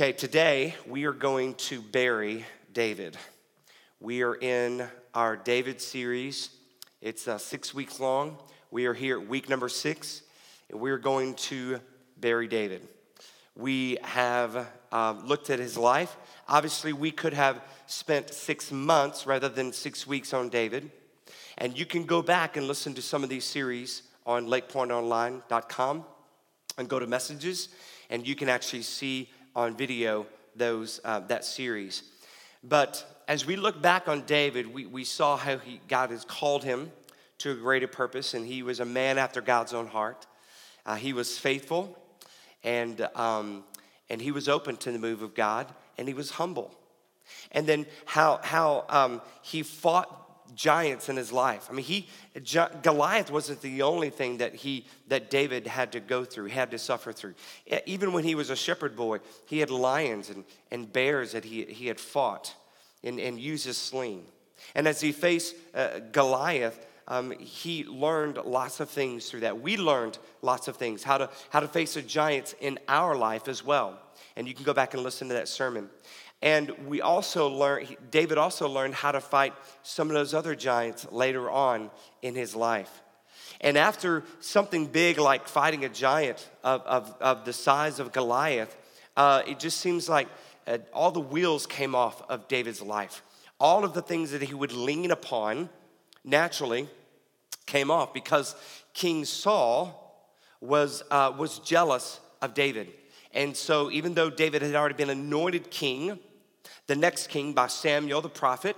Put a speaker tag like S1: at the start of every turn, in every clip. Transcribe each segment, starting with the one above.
S1: Okay, today we are going to bury David. We are in our David series. It's uh, six weeks long. We are here at week number six, and we are going to bury David. We have um, looked at his life. Obviously, we could have spent six months rather than six weeks on David. And you can go back and listen to some of these series on lakepointonline.com and go to messages, and you can actually see on video those, uh, that series. But as we look back on David, we, we saw how he, God has called him to a greater purpose, and he was a man after God's own heart. Uh, he was faithful, and, um, and he was open to the move of God, and he was humble. And then how, how um, he fought giants in his life. I mean, he Goliath wasn't the only thing that he that David had to go through, had to suffer through. Even when he was a shepherd boy, he had lions and, and bears that he, he had fought and, and used his sling. And as he faced uh, Goliath, um, he learned lots of things through that. We learned lots of things, how to, how to face the giants in our life as well. And you can go back and listen to that sermon. And we also learned, David also learned how to fight some of those other giants later on in his life. And after something big like fighting a giant of, of, of the size of Goliath, uh, it just seems like uh, all the wheels came off of David's life. All of the things that he would lean upon naturally came off because King Saul was, uh, was jealous of David. And so, even though David had already been anointed king, the next king by Samuel the prophet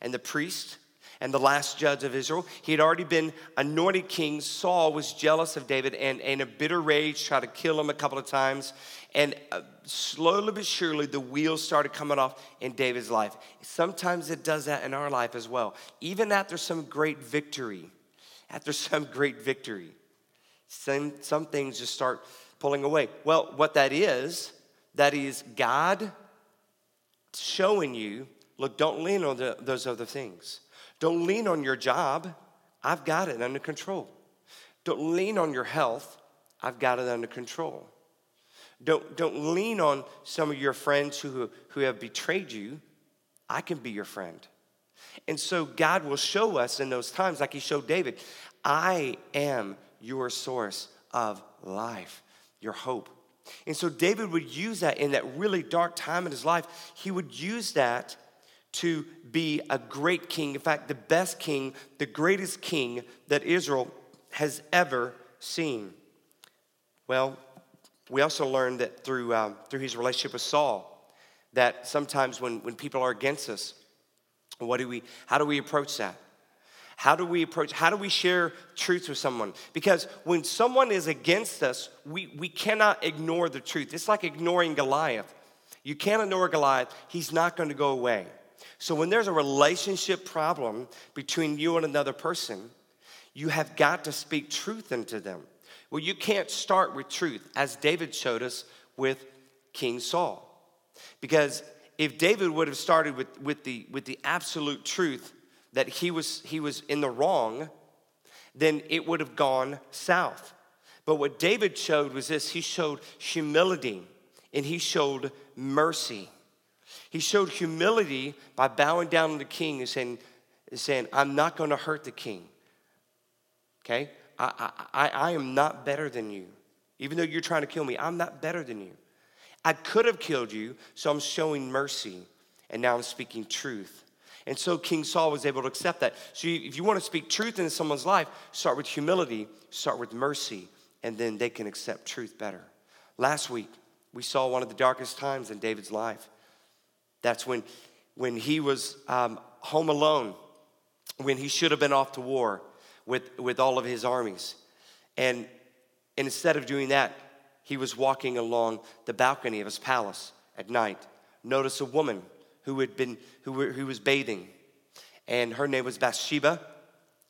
S1: and the priest and the last judge of Israel. He had already been anointed king. Saul was jealous of David and, in a bitter rage tried to kill him a couple of times. And uh, slowly but surely, the wheels started coming off in David's life. Sometimes it does that in our life as well. Even after some great victory, after some great victory, some, some things just start pulling away. Well, what that is, that is God showing you look, don't lean on the, those other things. Don't lean on your job. I've got it under control. Don't lean on your health. I've got it under control. Don't, don't lean on some of your friends who, who have betrayed you. I can be your friend. And so God will show us in those times, like He showed David, I am your source of life, your hope. And so David would use that in that really dark time in his life. He would use that to be a great king. In fact, the best king, the greatest king that Israel has ever seen. Well, we also learned that through, uh, through his relationship with Saul, that sometimes when, when people are against us, what do we, how do we approach that? How do we approach, how do we share truth with someone? Because when someone is against us, we, we cannot ignore the truth. It's like ignoring Goliath. You can't ignore Goliath, he's not going to go away. So when there's a relationship problem between you and another person, you have got to speak truth into them. Well, you can't start with truth, as David showed us with King Saul. Because if David would have started with, with, the, with the absolute truth, that he was, he was in the wrong, then it would have gone south. But what David showed was this he showed humility and he showed mercy. He showed humility by bowing down to the king and saying, saying I'm not going to hurt the king. Okay? I, I, I am not better than you. Even though you're trying to kill me, I'm not better than you. I could have killed you, so I'm showing mercy, and now I'm speaking truth. And so King Saul was able to accept that. So if you want to speak truth into someone's life, start with humility, start with mercy, and then they can accept truth better. Last week, we saw one of the darkest times in David's life. That's when, when he was um, home alone, when he should have been off to war with, with all of his armies. And, and instead of doing that, he was walking along the balcony of his palace at night. Notice a woman who had been who, were, who was bathing, and her name was Bathsheba.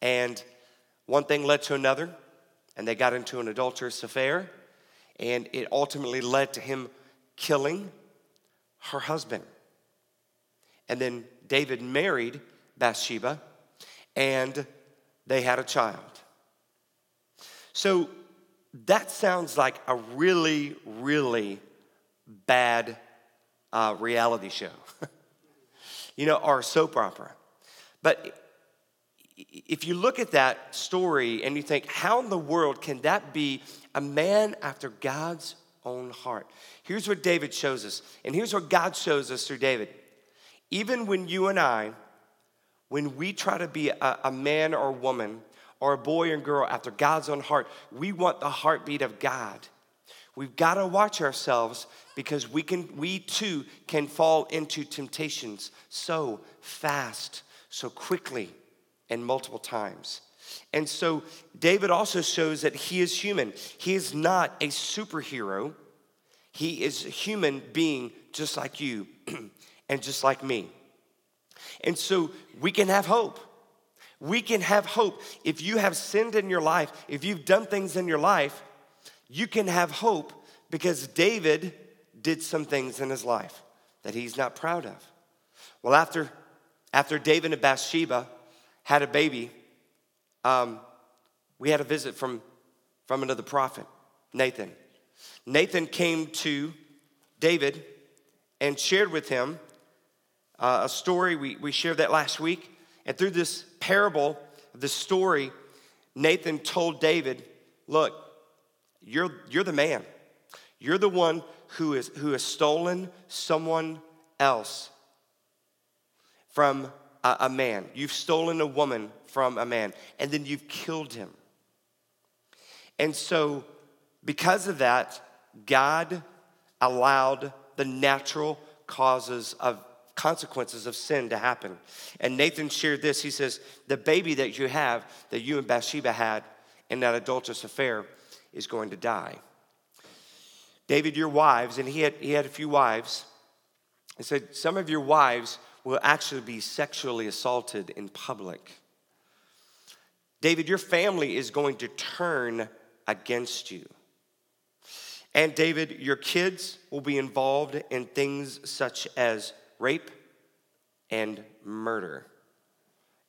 S1: And one thing led to another, and they got into an adulterous affair, and it ultimately led to him killing her husband. And then David married Bathsheba, and they had a child. So that sounds like a really, really bad uh, reality show, you know, or soap opera. But if you look at that story and you think, how in the world can that be a man after God's own heart? Here's what David shows us, and here's what God shows us through David. Even when you and I, when we try to be a, a man or woman or a boy and girl after God's own heart, we want the heartbeat of God. We've got to watch ourselves because we can we too can fall into temptations so fast, so quickly and multiple times. And so David also shows that he is human. He is not a superhero. He is a human being just like you and just like me. And so we can have hope. We can have hope. If you have sinned in your life, if you've done things in your life, you can have hope because David did some things in his life that he's not proud of. Well, after, after David and Bathsheba had a baby, um, we had a visit from, from another prophet, Nathan. Nathan came to David and shared with him uh, a story. We, we shared that last week. And through this parable, this story, Nathan told David, Look, you're, you're the man. You're the one who, is, who has stolen someone else from a, a man. You've stolen a woman from a man, and then you've killed him. And so, because of that, God allowed the natural causes of consequences of sin to happen. And Nathan shared this. He says, The baby that you have, that you and Bathsheba had in that adulterous affair, is going to die. David, your wives, and he had, he had a few wives, he said, Some of your wives will actually be sexually assaulted in public. David, your family is going to turn against you. And David, your kids will be involved in things such as rape and murder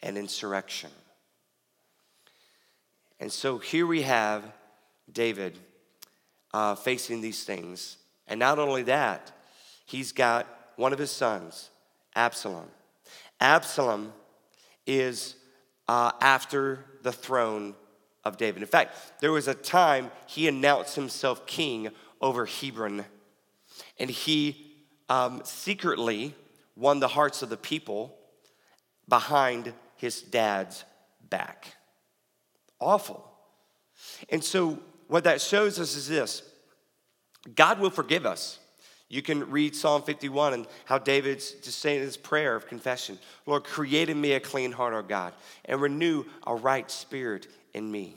S1: and insurrection. And so here we have David uh, facing these things. And not only that, he's got one of his sons, Absalom. Absalom is uh, after the throne of David. In fact, there was a time he announced himself king over Hebron, and he um, secretly won the hearts of the people behind his dad's back. Awful. And so, what that shows us is this God will forgive us. You can read Psalm 51 and how David's just saying his prayer of confession Lord, create in me a clean heart, O God, and renew a right spirit in me.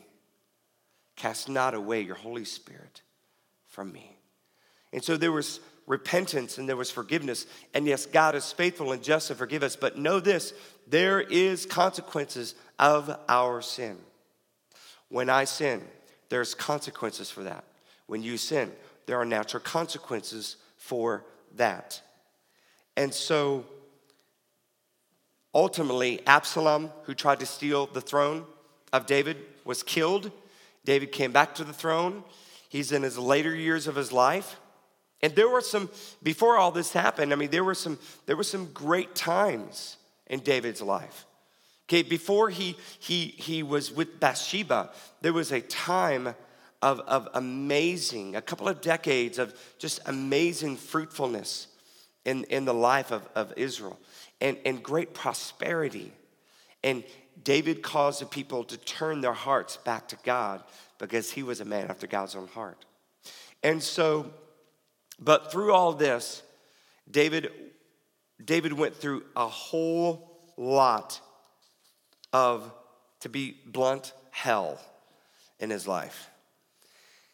S1: Cast not away your Holy Spirit from me. And so there was repentance and there was forgiveness. And yes, God is faithful and just to forgive us. But know this there is consequences of our sin. When I sin, there's consequences for that. When you sin, there are natural consequences for that. And so ultimately, Absalom, who tried to steal the throne of David, was killed. David came back to the throne. He's in his later years of his life. And there were some, before all this happened, I mean, there were some, there were some great times in David's life. Okay, before he, he, he was with Bathsheba, there was a time of, of amazing, a couple of decades of just amazing fruitfulness in, in the life of, of Israel and, and great prosperity. And David caused the people to turn their hearts back to God because he was a man after God's own heart. And so but through all this, David, David went through a whole lot of, to be blunt, hell in his life.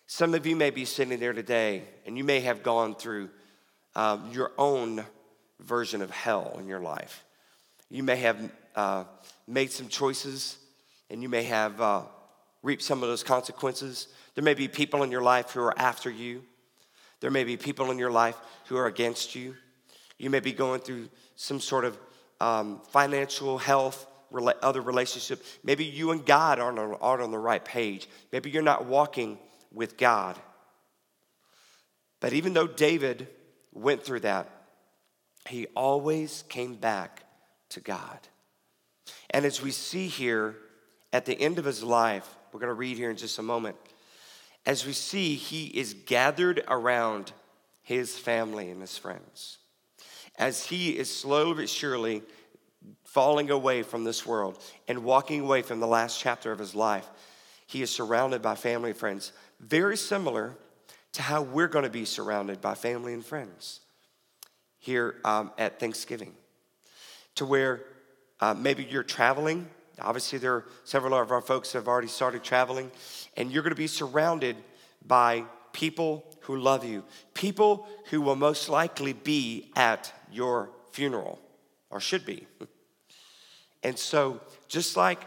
S1: Some of you may be sitting there today and you may have gone through um, your own version of hell in your life. You may have uh, made some choices and you may have uh, reaped some of those consequences. There may be people in your life who are after you. There may be people in your life who are against you. You may be going through some sort of um, financial health, other relationship. Maybe you and God aren't on, aren't on the right page. Maybe you're not walking with God. But even though David went through that, he always came back to God. And as we see here at the end of his life, we're going to read here in just a moment, as we see, he is gathered around his family and his friends. As he is slowly but surely falling away from this world and walking away from the last chapter of his life, he is surrounded by family and friends, very similar to how we're going to be surrounded by family and friends here um, at Thanksgiving. To where uh, maybe you're traveling. Obviously, there are several of our folks have already started traveling, and you're going to be surrounded by people who love you, people who will most likely be at your funeral or should be. And so, just like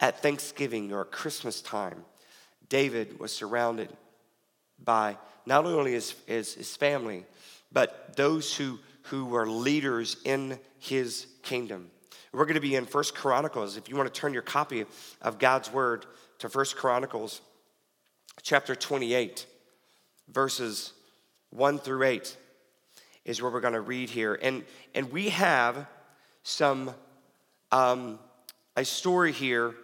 S1: at Thanksgiving or Christmas time, David was surrounded by not only his, his, his family, but those who, who were leaders in his kingdom. We're going to be in First Chronicles. If you want to turn your copy of God's word to First Chronicles chapter 28, verses 1 through 8 is where we're going to read here. And, and we have some um, a story here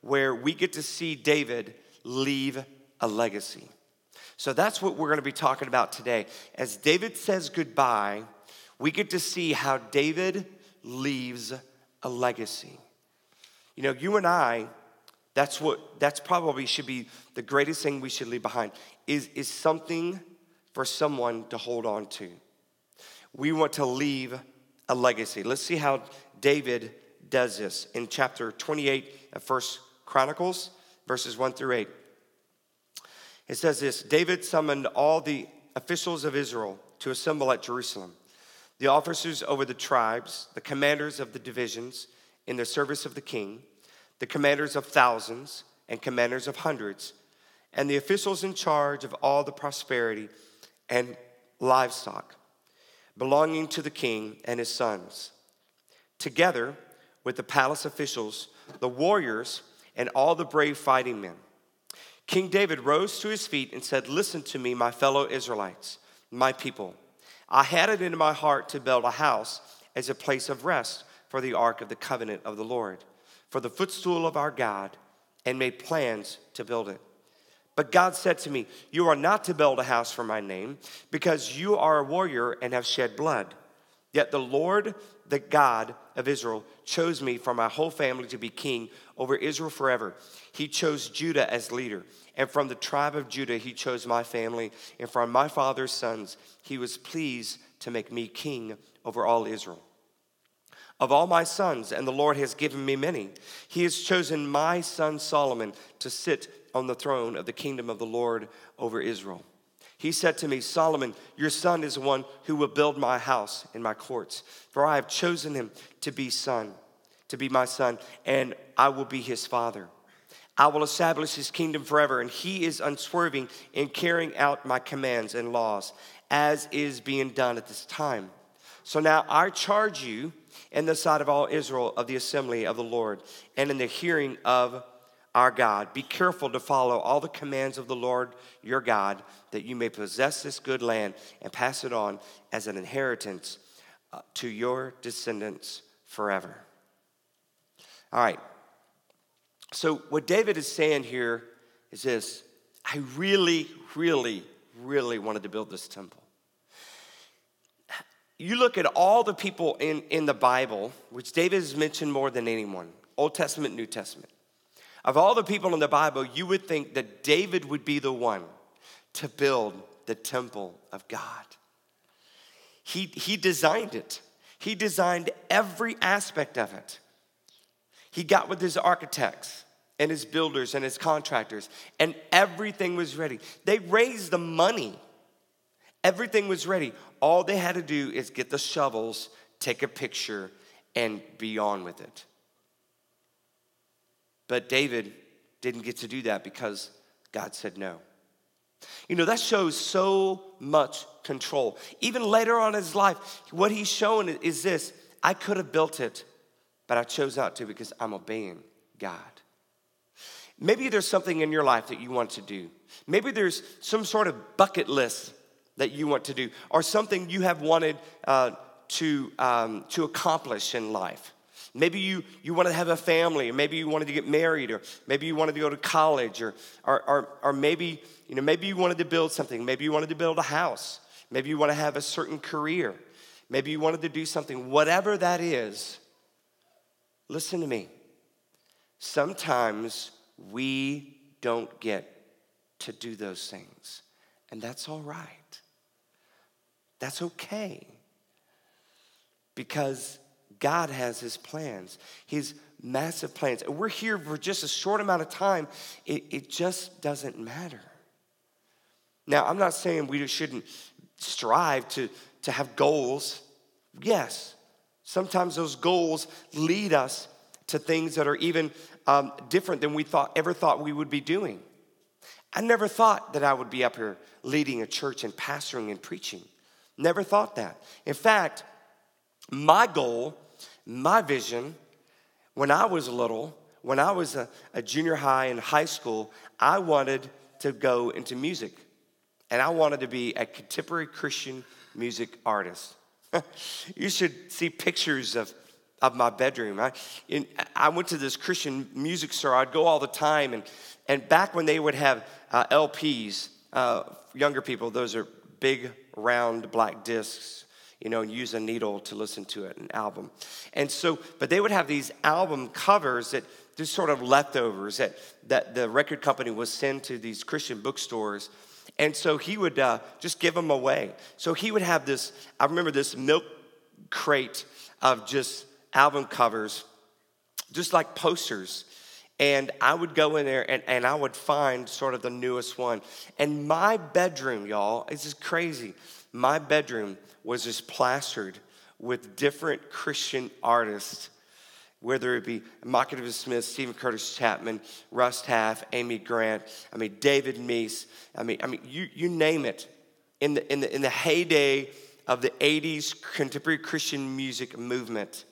S1: where we get to see David leave a legacy. So that's what we're going to be talking about today. As David says goodbye, we get to see how David leaves a legacy. You know, you and I, that's what that's probably should be the greatest thing we should leave behind is, is something for someone to hold on to. We want to leave a legacy. Let's see how David does this in chapter 28 of First Chronicles, verses 1 through 8. It says this David summoned all the officials of Israel to assemble at Jerusalem the officers over the tribes, the commanders of the divisions in the service of the king, the commanders of thousands and commanders of hundreds, and the officials in charge of all the prosperity and livestock belonging to the king and his sons. Together with the palace officials, the warriors, and all the brave fighting men. King David rose to his feet and said, Listen to me, my fellow Israelites, my people. I had it in my heart to build a house as a place of rest for the ark of the covenant of the Lord, for the footstool of our God, and made plans to build it. But God said to me, You are not to build a house for my name, because you are a warrior and have shed blood. Yet the Lord, the God of Israel, chose me from my whole family to be king over Israel forever. He chose Judah as leader. And from the tribe of Judah, he chose my family. And from my father's sons, he was pleased to make me king over all Israel. Of all my sons, and the Lord has given me many, he has chosen my son Solomon to sit on the throne of the kingdom of the Lord over Israel. He said to me, Solomon, your son is the one who will build my house in my courts, for I have chosen him to be son, to be my son, and I will be his father. I will establish his kingdom forever, and he is unswerving in carrying out my commands and laws, as is being done at this time. So now I charge you in the sight of all Israel of the assembly of the Lord, and in the hearing of our God. Be careful to follow all the commands of the Lord your God, that you may possess this good land and pass it on as an inheritance uh, to your descendants forever. All right. So, what David is saying here is this I really, really, really wanted to build this temple. You look at all the people in, in the Bible, which David has mentioned more than anyone Old Testament, New Testament. Of all the people in the Bible, you would think that David would be the one to build the temple of God. He, he designed it, he designed every aspect of it. He got with his architects and his builders and his contractors, and everything was ready. They raised the money, everything was ready. All they had to do is get the shovels, take a picture, and be on with it. But David didn't get to do that because God said no. You know, that shows so much control. Even later on in his life, what he's showing is this I could have built it, but I chose not to because I'm obeying God. Maybe there's something in your life that you want to do. Maybe there's some sort of bucket list that you want to do, or something you have wanted uh, to, um, to accomplish in life. Maybe you, you wanted to have a family, or maybe you wanted to get married, or maybe you wanted to go to college, or, or, or, or maybe, you know, maybe you wanted to build something. Maybe you wanted to build a house. Maybe you want to have a certain career. Maybe you wanted to do something. Whatever that is, listen to me. Sometimes we don't get to do those things, and that's all right. That's okay. Because God has his plans, his massive plans. And we're here for just a short amount of time. It, it just doesn't matter. Now, I'm not saying we shouldn't strive to, to have goals. Yes, sometimes those goals lead us to things that are even um, different than we thought ever thought we would be doing. I never thought that I would be up here leading a church and pastoring and preaching. Never thought that. In fact, my goal, my vision, when I was little, when I was a, a junior high and high school, I wanted to go into music. And I wanted to be a contemporary Christian music artist. you should see pictures of, of my bedroom. I, in, I went to this Christian music store. I'd go all the time. And, and back when they would have uh, LPs, uh, younger people, those are big, round, black discs you know, and use a needle to listen to it, an album. And so, but they would have these album covers that just sort of leftovers that, that the record company would send to these Christian bookstores. And so he would uh, just give them away. So he would have this, I remember this milk crate of just album covers, just like posters. And I would go in there and, and I would find sort of the newest one. And my bedroom, y'all, is just crazy. My bedroom was just plastered with different Christian artists, whether it be Michael Smith, Steven Curtis Chapman, Russ Taff, Amy Grant, I mean, David Meece, I mean, I mean, you, you name it. In the, in, the, in the heyday of the 80s contemporary Christian music movement,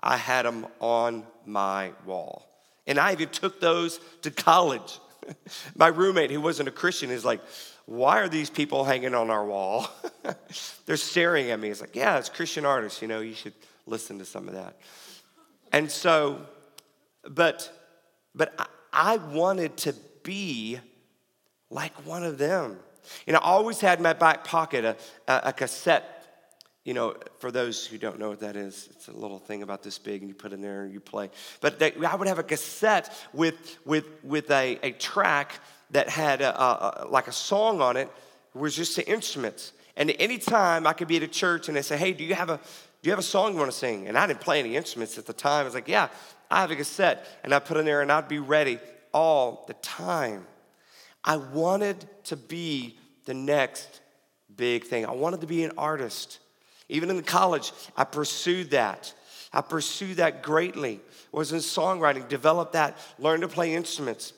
S1: I had them on my wall. And I even took those to college. my roommate, who wasn't a Christian, is like, why are these people hanging on our wall? They're staring at me. It's like, yeah, it's Christian artists, you know, you should listen to some of that. And so, but, but I, wanted to be like one of them. Know, I always had in my back pocket a, a, cassette you know, for those who don't know what that is, it's a little thing about this big, and you put it in there and you play. But they, I would have a cassette with with with a, a track that had a, a, like a song on it was just the instruments. And anytime I could be at a church and they say, hey, do you have a, do you have a song you want to sing? And I didn't play any instruments at the time. I was like, yeah, I have a cassette. And I put in there and I'd be ready all the time. I wanted to be the next big thing. I wanted to be an artist. Even in college, I pursued that. I pursued that greatly. Was in songwriting, developed that, learned to play instruments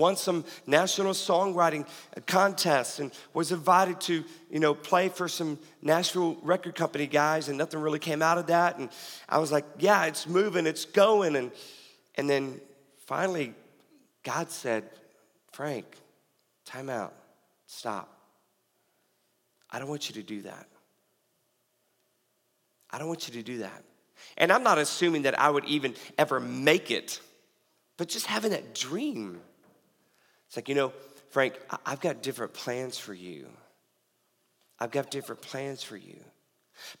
S1: won some national songwriting contests and was invited to you know play for some nashville record company guys and nothing really came out of that. And i was like yeah it's moving it's going. And and then finally god said frank time out stop. I don't want you to do that. I don't want you to do that. And i'm not assuming that i would even ever make it but just having that dream it's like, you know, Frank, I've got different plans for you. I've got different plans for you.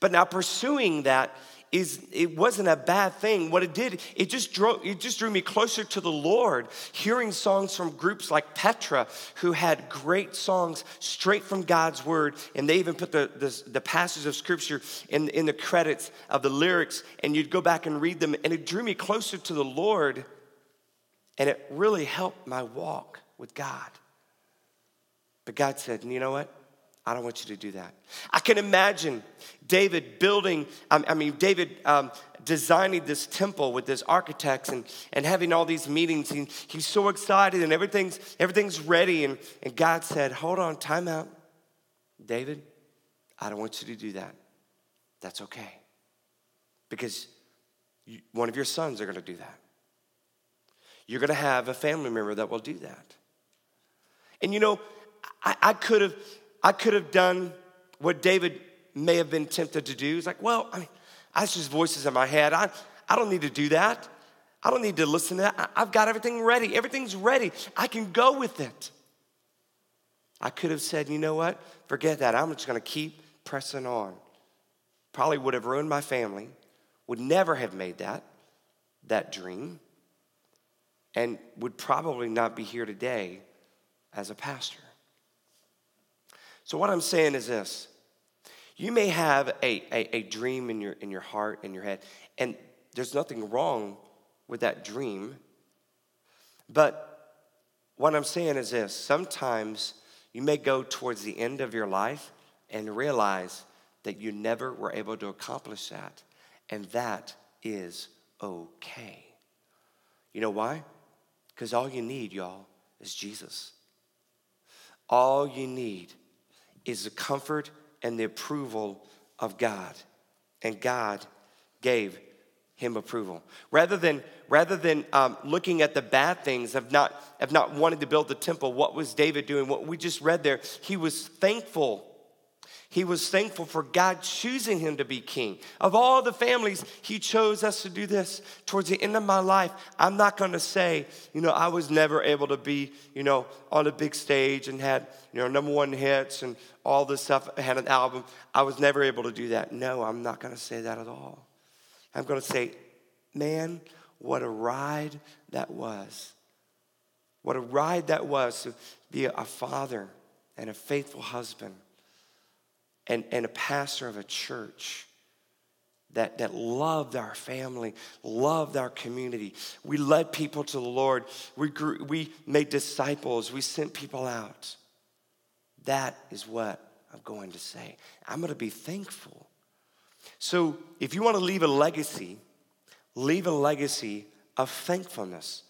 S1: But now pursuing that is it wasn't a bad thing. What it did, it just drove it just drew me closer to the Lord. Hearing songs from groups like Petra, who had great songs straight from God's word, and they even put the, the, the passages of scripture in, in the credits of the lyrics, and you'd go back and read them, and it drew me closer to the Lord, and it really helped my walk with God. But God said, you know what? I don't want you to do that. I can imagine David building, I mean, David um, designing this temple with his architects and, and having all these meetings. He, he's so excited and everything's, everything's ready. And, and God said, Hold on, time out. David, I don't want you to do that. That's okay. Because you, one of your sons are going to do that. You're going to have a family member that will do that. And you know, I, I could have I could have done what David may have been tempted to do is like, well, I mean, that's just voices in my head. I, I don't need to do that. I don't need to listen to that. I, I've got everything ready. Everything's ready. I can go with it. I could have said, you know what? Forget that. I'm just going to keep pressing on. Probably would have ruined my family, would never have made that, that dream, and would probably not be here today as a pastor. So, what I'm saying is this you may have a, a, a, dream in your, in your heart, in your head, and there's nothing wrong with that dream. But what I'm saying is this sometimes you may go towards the end of your life and realize that you never were able to accomplish that, and that is okay. You know why? Because all you need, y'all, is Jesus. All you need is the comfort and the approval of God. And God gave him approval. Rather than, rather than um, looking at the bad things of not, of not wanting to build the temple, what was David doing? What we just read there, he was thankful he was thankful for God choosing him to be king. Of all the families, he chose us to do this. Towards the end of my life, I'm not going to say, you know, I was never able to be, you know, on a big stage and had, you know, number one hits and all this stuff, I had an album. I was never able to do that. No, I'm not going to say that at all. I'm to say, man, what a ride that was. What a ride that was to be a father and a faithful husband and, and a pastor of a church that, that loved our family, loved our community. We led people to the Lord. We, grew, we made disciples. We sent people out. That is what I'm going to say. I'm going to be thankful. So if you want to leave a legacy, leave a legacy of thankfulness.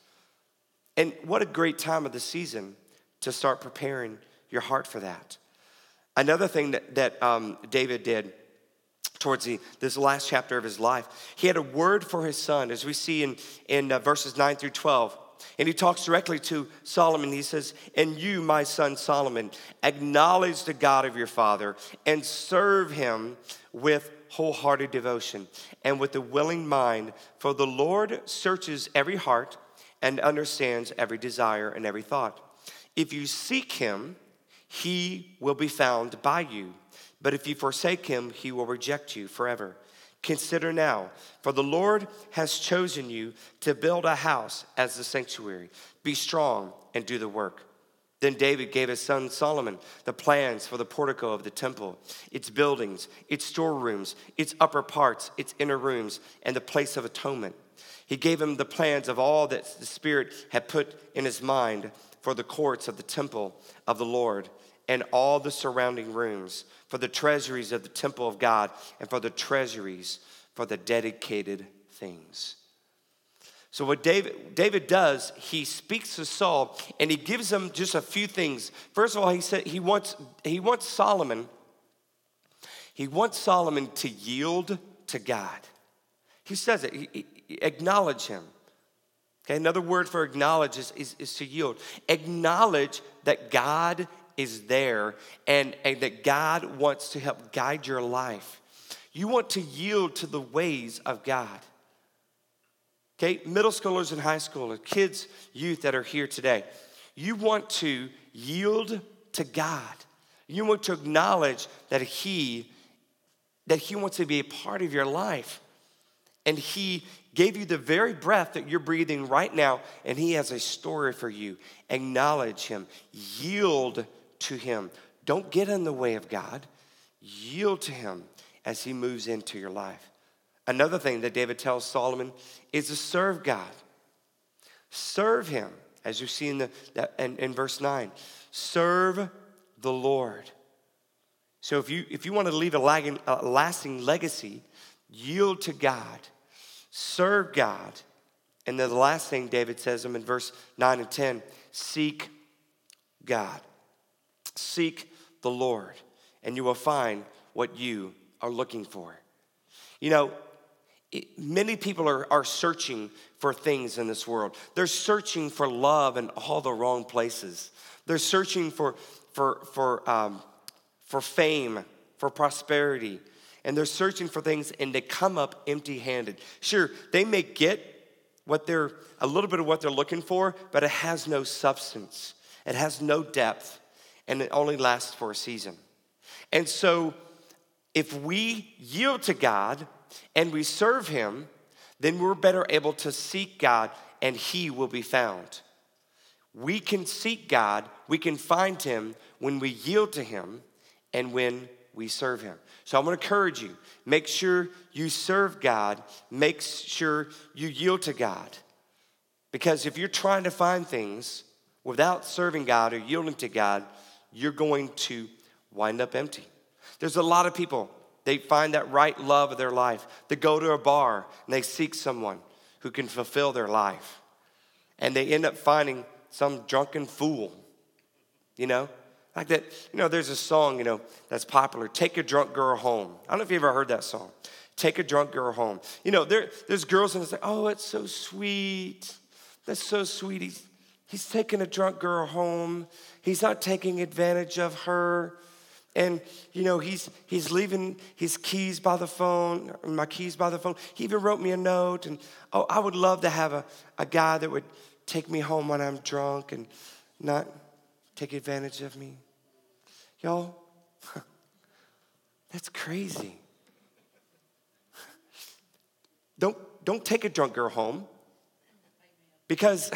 S1: And what a great time of the season to start preparing your heart for that. Another thing that, that um, David did towards the, this last chapter of his life, he had a word for his son, as we see in, in uh, verses 9 through 12. And he talks directly to Solomon. He says, And you, my son Solomon, acknowledge the God of your father and serve him with wholehearted devotion and with a willing mind, for the Lord searches every heart and understands every desire and every thought. If you seek him, he will be found by you. But if you forsake him, he will reject you forever. Consider now, for the Lord has chosen you to build a house as the sanctuary. Be strong and do the work. Then David gave his son Solomon the plans for the portico of the temple, its buildings, its storerooms, its upper parts, its inner rooms, and the place of atonement. He gave him the plans of all that the Spirit had put in his mind for the courts of the temple of the Lord and all the surrounding rooms, for the treasuries of the temple of God, and for the treasuries for the dedicated things. So, what David, David does, he speaks to Saul and he gives him just a few things. First of all, he said he wants, he wants Solomon, he wants Solomon to yield to God. He says it, he, he, acknowledge him. Okay, another word for acknowledge is, is, is to yield. Acknowledge that God is there and, and that God wants to help guide your life. You want to yield to the ways of God. Okay, middle schoolers and high schoolers, kids, youth that are here today, you want to yield to God. You want to acknowledge that He that He wants to be a part of your life. And He gave you the very breath that you're breathing right now, and He has a story for you. Acknowledge Him, yield to Him. Don't get in the way of God. Yield to Him as He moves into your life. Another thing that David tells Solomon is to serve God. Serve Him, as you see in, the, in, in verse 9. Serve the Lord. So if you, if you want to leave a, lagging, a lasting legacy, yield to God, serve God. And then the last thing David says in verse 9 and 10 seek God. Seek the Lord, and you will find what you are looking for. You know, it, many people are, are searching for things in this world. They're searching for love in all the wrong places. They're searching for, for, for, um, for fame, for prosperity, and they're searching for things and they come up empty handed. Sure, they may get what they're, a little bit of what they're looking for, but it has no substance, it has no depth, and it only lasts for a season. And so, if we yield to God and we serve Him, then we're better able to seek God and He will be found. We can seek God, we can find Him when we yield to Him and when we serve Him. So I'm gonna encourage you make sure you serve God, make sure you yield to God. Because if you're trying to find things without serving God or yielding to God, you're going to wind up empty. There's a lot of people, they find that right love of their life. They go to a bar and they seek someone who can fulfill their life. And they end up finding some drunken fool, you know? Like that, you know, there's a song, you know, that's popular, Take a Drunk Girl Home. I don't know if you ever heard that song. Take a drunk girl home. You know, there, there's girls and it's like, oh, it's so sweet. That's so sweet. He's, he's taking a drunk girl home. He's not taking advantage of her. And you know, he's he's leaving his keys by the phone, my keys by the phone. He even wrote me a note, and oh, I would love to have a, a guy that would take me home when I'm drunk and not take advantage of me. Y'all, that's crazy. Don't, don't take a drunk girl home because,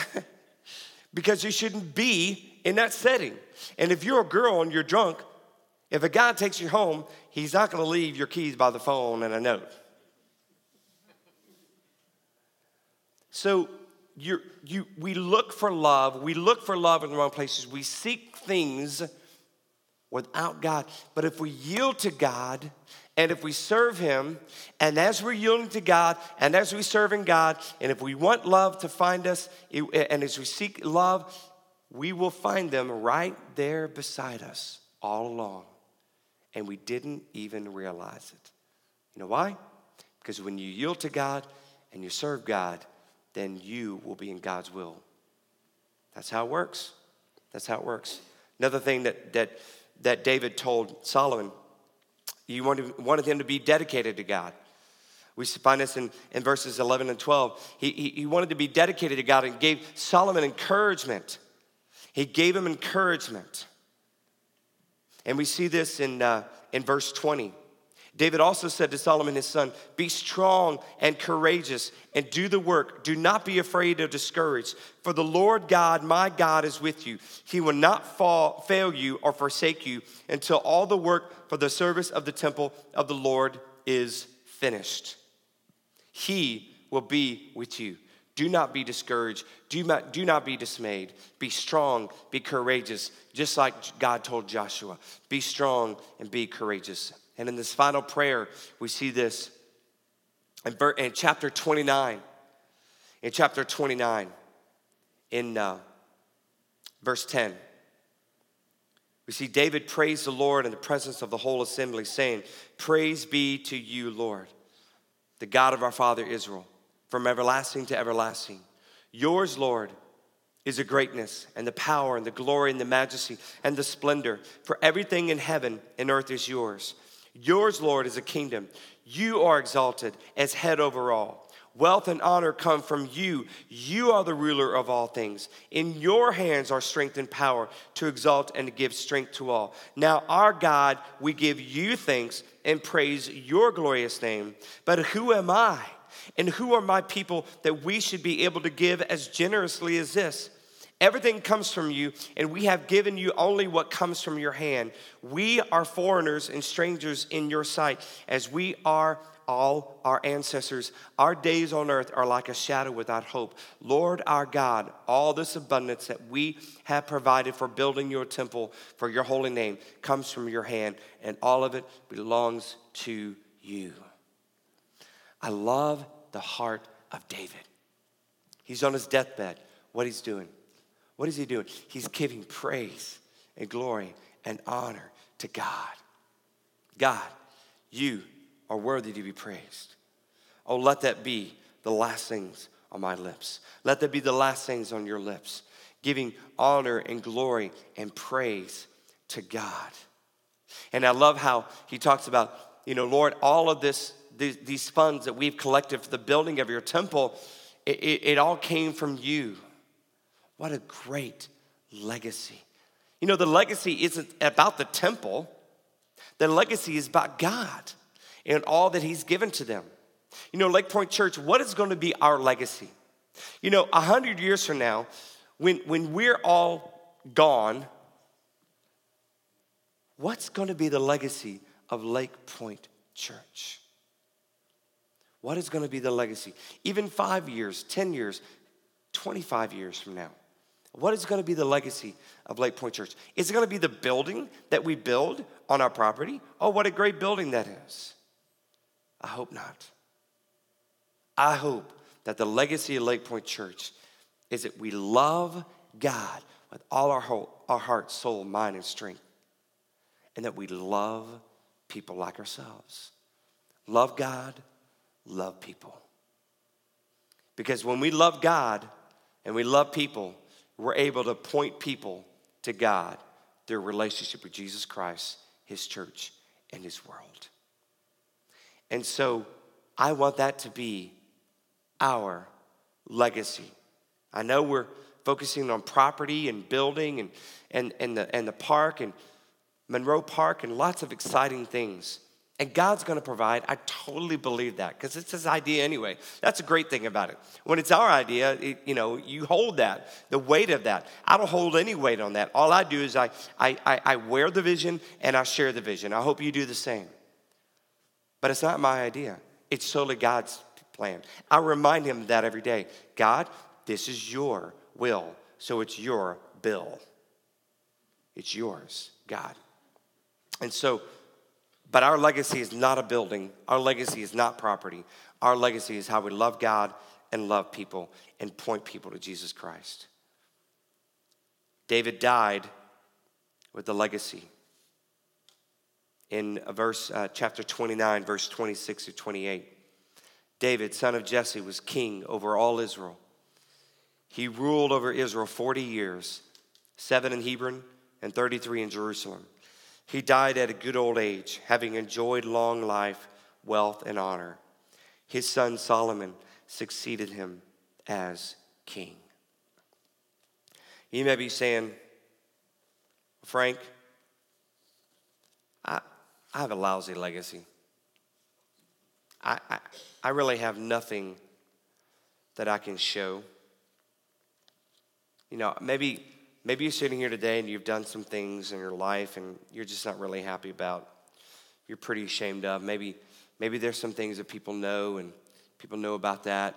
S1: because you shouldn't be in that setting. And if you're a girl and you're drunk, if a guy takes you home, he's not gonna leave your keys by the phone and a note. So you you, we look for love, we look for love in the wrong places, we seek things without God. But if we yield to God and if we serve Him, and as we're yielding to God, and as we serve in God, and if we want love to find us, and as we seek love, we will find them right there beside us all along. And we didn't even realize it. You know why? Because when you yield to God and you serve God, then you will be in God's will. That's how it works. That's how it works. Another thing that, that, that David told Solomon, he wanted, wanted him to be dedicated to God. We find this in, in verses 11 and 12. He, he, he wanted to be dedicated to God and gave Solomon encouragement. He gave him encouragement. And we see this in, uh, in verse 20. David also said to Solomon his son, Be strong and courageous and do the work. Do not be afraid or discouraged, for the Lord God, my God, is with you. He will not fall, fail you or forsake you until all the work for the service of the temple of the Lord is finished. He will be with you. Do not be discouraged. Do not, do not be dismayed. Be strong, be courageous, just like God told Joshua. Be strong and be courageous. And in this final prayer, we see this in, in chapter 29. In chapter 29, in uh, verse 10, we see David praise the Lord in the presence of the whole assembly, saying, Praise be to you, Lord, the God of our father Israel, from everlasting to everlasting. Yours, Lord, is the greatness and the power and the glory and the majesty and the splendor, for everything in heaven and earth is yours. Yours, Lord, is a kingdom. You are exalted as head over all. Wealth and honor come from you. You are the ruler of all things. In your hands are strength and power to exalt and to give strength to all. Now, our God, we give you thanks and praise your glorious name. But who am I? And who are my people that we should be able to give as generously as this? Everything comes from you, and we have given you only what comes from your hand. We are foreigners and strangers in your sight, as we are all our ancestors. Our days on earth are like a shadow without hope. Lord our God, all this abundance that we have provided for building your temple for your holy name comes from your hand, and all of it belongs to you. I love the heart of David. He's on his deathbed. What he's doing? What is he doing? He's giving praise and glory and honor to God. God, you are worthy to be praised. Oh, let that be the last things on my lips. Let that be the last things on your lips, giving honor and glory and praise to God. And I love how he talks about, you know, Lord, all of this, these, these funds that we've collected for the building of your temple, it, it, it all came from you. What a great legacy. You know, the legacy isn't about the temple, the legacy is about God and all that He's given to them. You know, Lake Point Church, what is going to be our legacy? You know, a hundred years from now, when, when we're all gone, what's going to be the legacy of Lake Point Church? What is going to be the legacy? Even five years, 10 years, 25 years from now. What is going to be the legacy of Lake Point Church? Is it going to be the building that we build on our property? Oh, what a great building that is. I hope not. I hope that the legacy of Lake Point Church is that we love God with all our, whole, our heart, soul, mind, and strength, and that we love people like ourselves. Love God, love people. Because when we love God and we love people, we're able to point people to God, their relationship with Jesus Christ, His church, and His world. And so I want that to be our legacy. I know we're focusing on property and building and, and, and, the, and the park and Monroe Park and lots of exciting things. And God's gonna provide. I totally believe that because it's his idea anyway. That's a great thing about it. When it's our idea, it, you know, you hold that, the weight of that. I don't hold any weight on that. All I do is I, I, I, I wear the vision and I share the vision. I hope you do the same. But it's not my idea, it's solely God's plan. I remind him that every day God, this is your will, so it's your bill. It's yours, God. And so, but our legacy is not a building, our legacy is not property. Our legacy is how we love God and love people and point people to Jesus Christ. David died with the legacy in verse uh, chapter 29 verse 26 to 28 david son of jesse was king over all israel he ruled over israel 40 years seven in hebron and 33 in jerusalem he died at a good old age having enjoyed long life wealth and honor his son solomon succeeded him as king you may be saying frank I, I have a lousy legacy. I, I, I really have nothing that I can show. You know, maybe maybe you're sitting here today and you've done some things in your life and you're just not really happy about. You're pretty ashamed of. Maybe maybe there's some things that people know and people know about that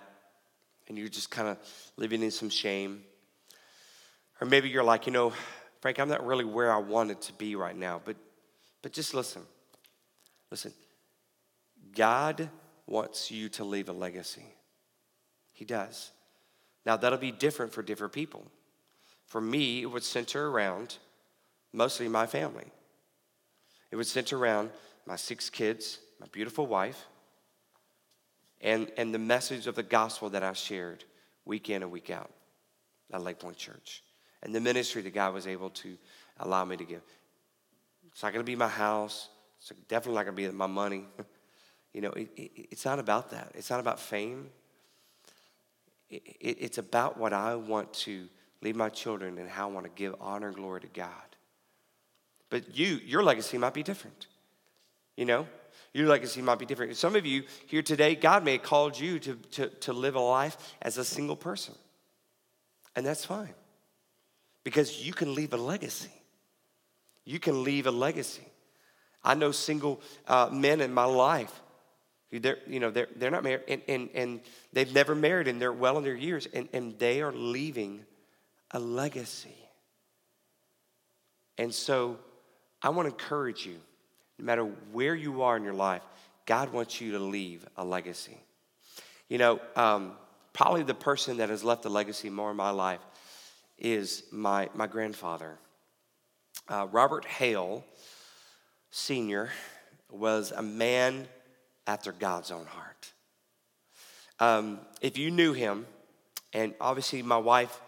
S1: and you're just kind of living in some shame. Or maybe you're like, you know, Frank, I'm not really where I wanted to be right now, but but just listen. Listen, God wants you to leave a legacy. He does. Now, that'll be different for different people. For me, it would center around mostly my family. It would center around my six kids, my beautiful wife, and, and the message of the gospel that I shared week in and week out at Lake Point Church, and the ministry that God was able to allow me to give. It's not going to be my house. It's definitely not going to be my money. you know, it, it, it's not about that. It's not about fame. It, it's about what I want to leave my children and how I want to give honor and glory to God. But you, your legacy might be different. You know, your legacy might be different. Some of you here today, God may have called you to, to, to live a life as a single person. And that's fine because you can leave a legacy. You can leave a legacy. I know single uh, men in my life they're, you know, they're, they're not married and, and, and they've never married and they're well in their years and, and they are leaving a legacy. And so I want to encourage you, no matter where you are in your life, God wants you to leave a legacy. You know, um, probably the person that has left a legacy more in my life is my, my grandfather. Uh, Robert Hale Sr. was a man after God's own heart. Um, if you knew him, and obviously my wife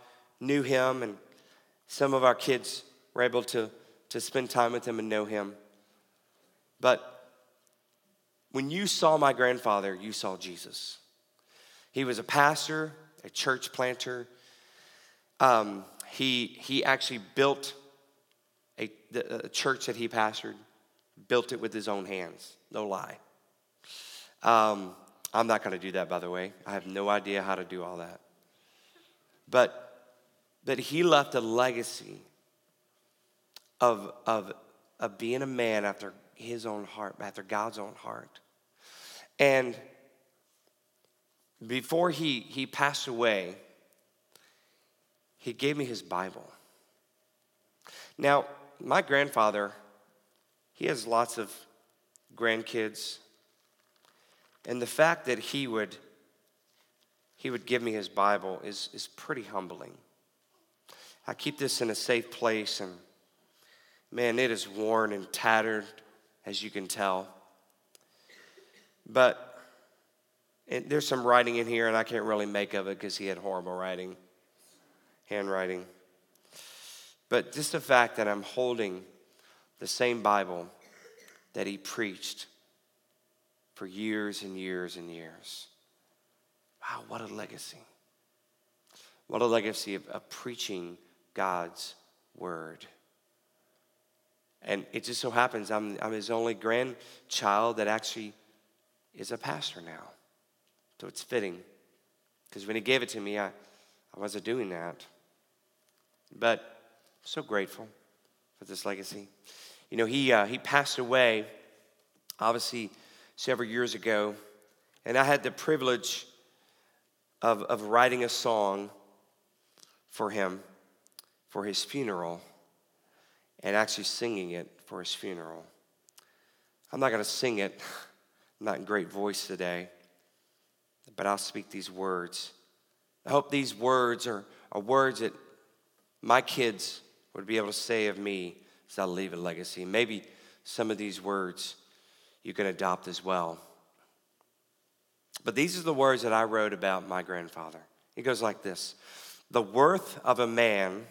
S1: knew him, and some of our kids were able to, to spend time with him and know him. But when you saw my grandfather, you saw Jesus. He was a pastor, a church planter. Um, he, he actually built a, a church that he pastored, built it with his own hands, no lie. Um, I'm not going to do that, by the way. I have no idea how to do all that. But, but he left a legacy of, of, of being a man after his own heart, after God's own heart. And before he, he passed away, he gave me his Bible. Now, my grandfather, he has lots of grandkids. And the fact that he would he would give me his Bible is, is pretty humbling. I keep this in a safe place, and man, it is worn and tattered, as you can tell. But there's some writing in here, and I can't really make of it because he had horrible writing, handwriting. But just the fact that I'm holding the same Bible that he preached for years and years and years. Wow, what a legacy. What a legacy of, of preaching God's word. And it just so happens I'm, I'm his only grandchild that actually is a pastor now. So it's fitting. Because when he gave it to me, I, I wasn't doing that. But I'm so grateful for this legacy. You know, he, uh, he passed away, obviously, several years ago, and I had the privilege of, of writing a song for him for his funeral and actually singing it for his funeral. I'm not going to sing it, I'm not in great voice today, but I'll speak these words. I hope these words are, are words that my kids would be able to say of me as I leave a legacy. Maybe some of these words you can adopt as well. But these are the words that I wrote about my grandfather. He goes like this The worth of a man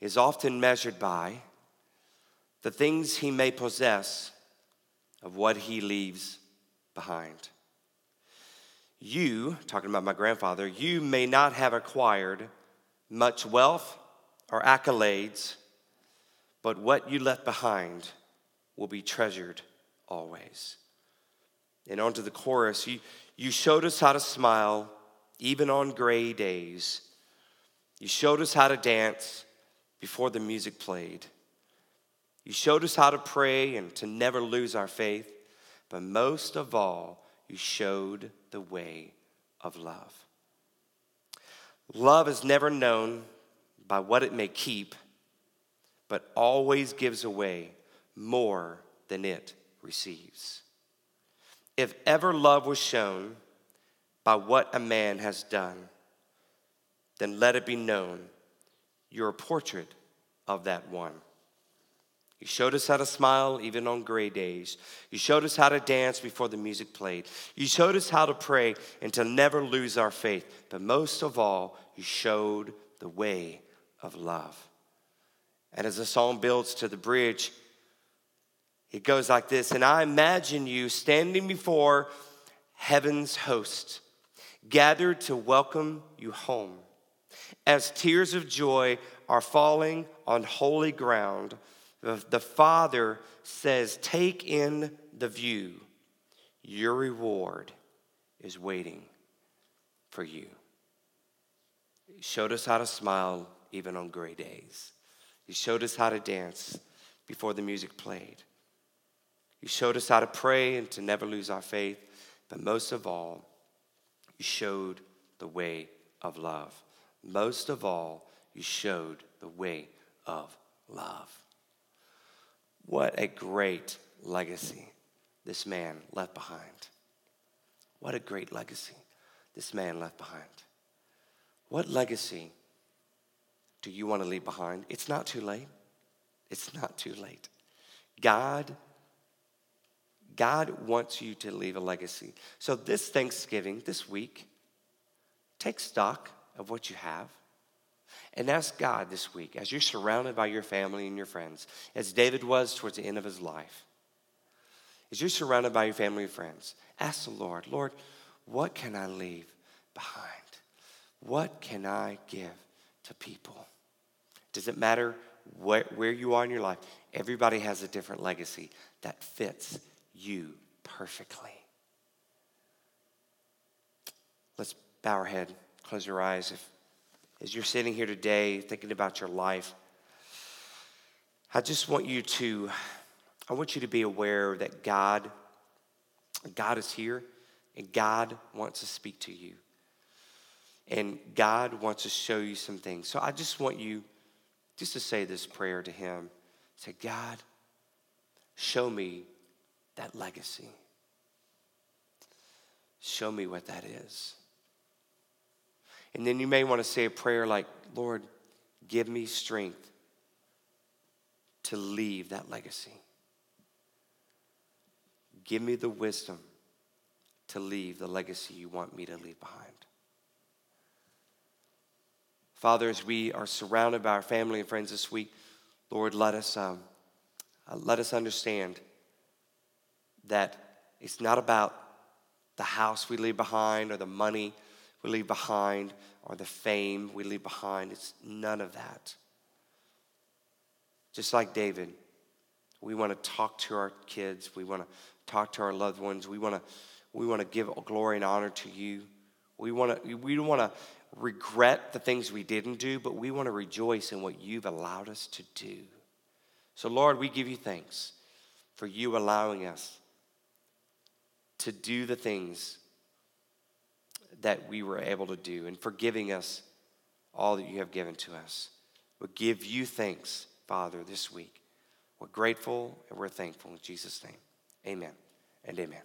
S1: is often measured by the things he may possess of what he leaves behind. You, talking about my grandfather, you may not have acquired much wealth or accolades, but what you left behind will be treasured always. And onto the chorus you, you showed us how to smile even on gray days. You showed us how to dance before the music played. You showed us how to pray and to never lose our faith. But most of all, you showed the way of love. Love is never known by what it may keep, but always gives away more than it receives. If ever love was shown by what a man has done, then let it be known you're a portrait of that one. You showed us how to smile even on gray days. You showed us how to dance before the music played. You showed us how to pray and to never lose our faith. But most of all, you showed the way of love. And as the song builds to the bridge, it goes like this And I imagine you standing before heaven's host, gathered to welcome you home. As tears of joy are falling on holy ground, the Father says, Take in the view. Your reward is waiting for you. He showed us how to smile even on gray days. He showed us how to dance before the music played. He showed us how to pray and to never lose our faith. But most of all, you showed the way of love. Most of all, you showed the way of love. What a great legacy this man left behind. What a great legacy this man left behind. What legacy do you want to leave behind? It's not too late. It's not too late. God God wants you to leave a legacy. So, this Thanksgiving, this week, take stock of what you have and ask God this week, as you're surrounded by your family and your friends, as David was towards the end of his life, As you're surrounded by your family and friends, ask the Lord, Lord, what can I leave behind? What can I give to people? Does it matter where, where you are in your life? Everybody has a different legacy that fits you perfectly. Let's bow our head, close your eyes. If, as you're sitting here today thinking about your life, I just want you to, I want you to be aware that God, God is here and God wants to speak to you. And God wants to show you some things. So I just want you just to say this prayer to Him. Say, God, show me that legacy. Show me what that is. And then you may want to say a prayer like, Lord, give me strength to leave that legacy. Give me the wisdom to leave the legacy you want me to leave behind. Father, as we are surrounded by our family and friends this week, Lord, let us, um, uh, let us understand that it's not about the house we leave behind or the money we leave behind or the fame we leave behind. It's none of that. Just like David, we want to talk to our kids, we want to talk to our loved ones, we want to, we want to give glory and honor to you. We, want to, we don't want to regret the things we didn't do, but we want to rejoice in what you've allowed us to do. So, Lord, we give you thanks for you allowing us to do the things that we were able to do and for giving us all that you have given to us. We give you thanks, Father, this week. We're grateful and we're thankful in Jesus' name. Amen and amen.